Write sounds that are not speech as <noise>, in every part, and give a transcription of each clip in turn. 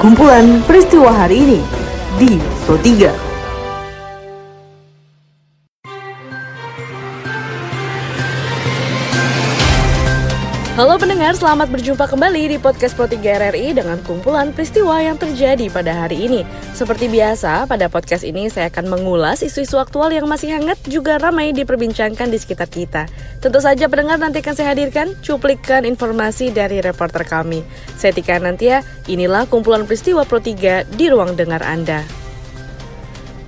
Kumpulan peristiwa hari ini di Pro 3. Halo pendengar, selamat berjumpa kembali di podcast Pro 3 RRI dengan kumpulan peristiwa yang terjadi pada hari ini. Seperti biasa, pada podcast ini saya akan mengulas isu-isu aktual yang masih hangat juga ramai diperbincangkan di sekitar kita. Tentu saja pendengar nanti akan saya hadirkan cuplikan informasi dari reporter kami. Saya Tika Nantia, inilah kumpulan peristiwa Pro 3 di ruang dengar Anda.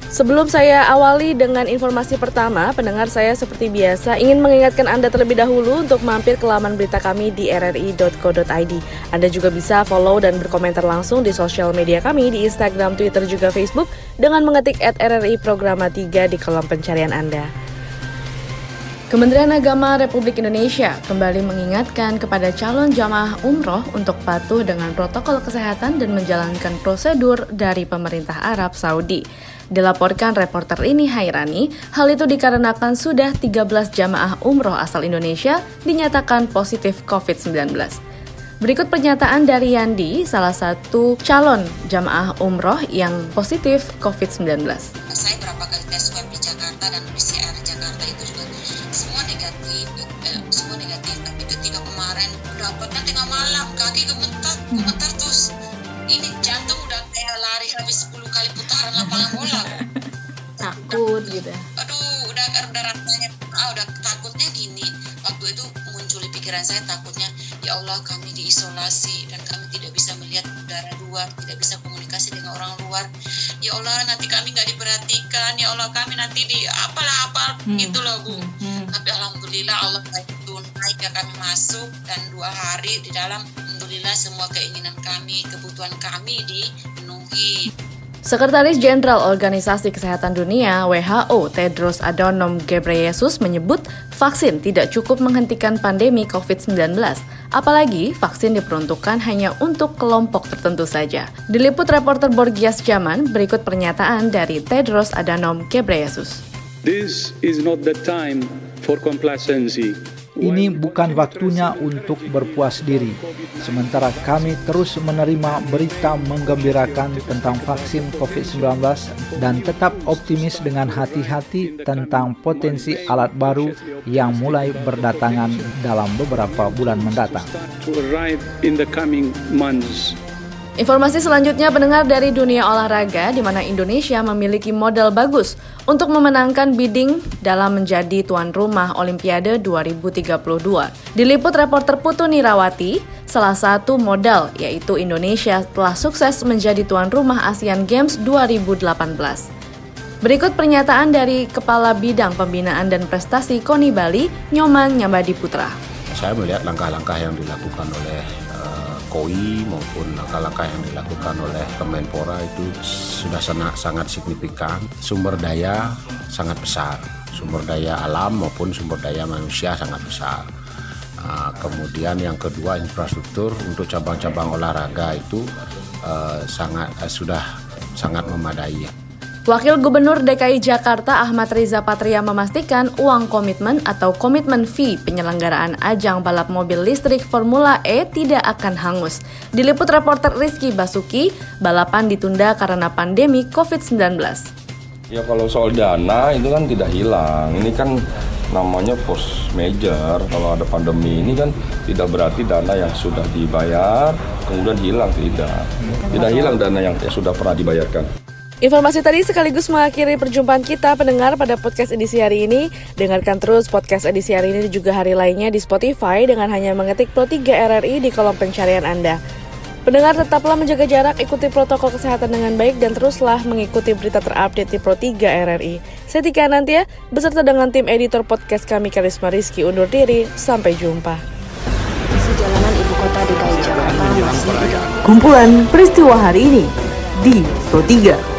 Sebelum saya awali dengan informasi pertama, pendengar saya seperti biasa ingin mengingatkan Anda terlebih dahulu untuk mampir ke laman berita kami di rri.co.id. Anda juga bisa follow dan berkomentar langsung di sosial media kami di Instagram, Twitter, juga Facebook dengan mengetik RRI Programa 3 di kolom pencarian Anda. Kementerian Agama Republik Indonesia kembali mengingatkan kepada calon jamaah umroh untuk patuh dengan protokol kesehatan dan menjalankan prosedur dari pemerintah Arab Saudi. Dilaporkan reporter ini Hairani, hal itu dikarenakan sudah 13 jamaah umroh asal Indonesia dinyatakan positif COVID-19. Berikut pernyataan dari Yandi, salah satu calon jamaah umroh yang positif COVID-19. Saya berapa kali tes Jakarta dan PCR Jakarta itu juga semua negatif, eh, semua negatif. Tapi ketika kemarin dapatnya tengah malam, kaki gemetar, gemetar terus. Ini jantung udah kayak lari habis 10 kali putaran lapangan bola. <laughs> Takut gitu pikiran saya takutnya ya Allah kami diisolasi dan kami tidak bisa melihat udara luar tidak bisa komunikasi dengan orang luar ya Allah nanti kami nggak diperhatikan ya Allah kami nanti di apalah apa hmm. gitu loh bu hmm. tapi alhamdulillah Allah itu naik ya kami masuk dan dua hari di dalam alhamdulillah semua keinginan kami kebutuhan kami dipenuhi Sekretaris Jenderal Organisasi Kesehatan Dunia WHO Tedros Adhanom Ghebreyesus menyebut vaksin tidak cukup menghentikan pandemi COVID-19, apalagi vaksin diperuntukkan hanya untuk kelompok tertentu saja. Diliput reporter Borgias Zaman, berikut pernyataan dari Tedros Adhanom Ghebreyesus. This is not the time for complacency. Ini bukan waktunya untuk berpuas diri. Sementara kami terus menerima berita menggembirakan tentang vaksin COVID-19 dan tetap optimis dengan hati-hati tentang potensi alat baru yang mulai berdatangan dalam beberapa bulan mendatang. Informasi selanjutnya pendengar dari dunia olahraga di mana Indonesia memiliki modal bagus untuk memenangkan bidding dalam menjadi tuan rumah Olimpiade 2032. Diliput reporter Putu Nirawati, salah satu modal yaitu Indonesia telah sukses menjadi tuan rumah Asian Games 2018. Berikut pernyataan dari Kepala Bidang Pembinaan dan Prestasi KONI Bali, Nyoman Nyambadi Putra. Saya melihat langkah-langkah yang dilakukan oleh Jokowi maupun langkah-langkah yang dilakukan oleh Kemenpora itu sudah sangat, signifikan. Sumber daya sangat besar, sumber daya alam maupun sumber daya manusia sangat besar. Uh, kemudian yang kedua infrastruktur untuk cabang-cabang olahraga itu uh, sangat uh, sudah sangat memadai. Wakil Gubernur DKI Jakarta Ahmad Riza Patria memastikan uang komitmen atau komitmen fee penyelenggaraan ajang balap mobil listrik Formula E tidak akan hangus. Diliput reporter Rizky Basuki, balapan ditunda karena pandemi COVID-19. Ya kalau soal dana itu kan tidak hilang. Ini kan namanya post major. Kalau ada pandemi ini kan tidak berarti dana yang sudah dibayar kemudian hilang tidak. Tidak hilang dana yang sudah pernah dibayarkan. Informasi tadi sekaligus mengakhiri perjumpaan kita pendengar pada podcast edisi hari ini. Dengarkan terus podcast edisi hari ini dan juga hari lainnya di Spotify dengan hanya mengetik Pro 3 RRI di kolom pencarian Anda. Pendengar tetaplah menjaga jarak, ikuti protokol kesehatan dengan baik dan teruslah mengikuti berita terupdate di Pro 3 RRI. Saya Tika Nantia, beserta dengan tim editor podcast kami Karisma Rizky undur diri. Sampai jumpa. Jalanan ibu kota DKI Jakarta masih Kumpulan peristiwa hari ini di Pro 3.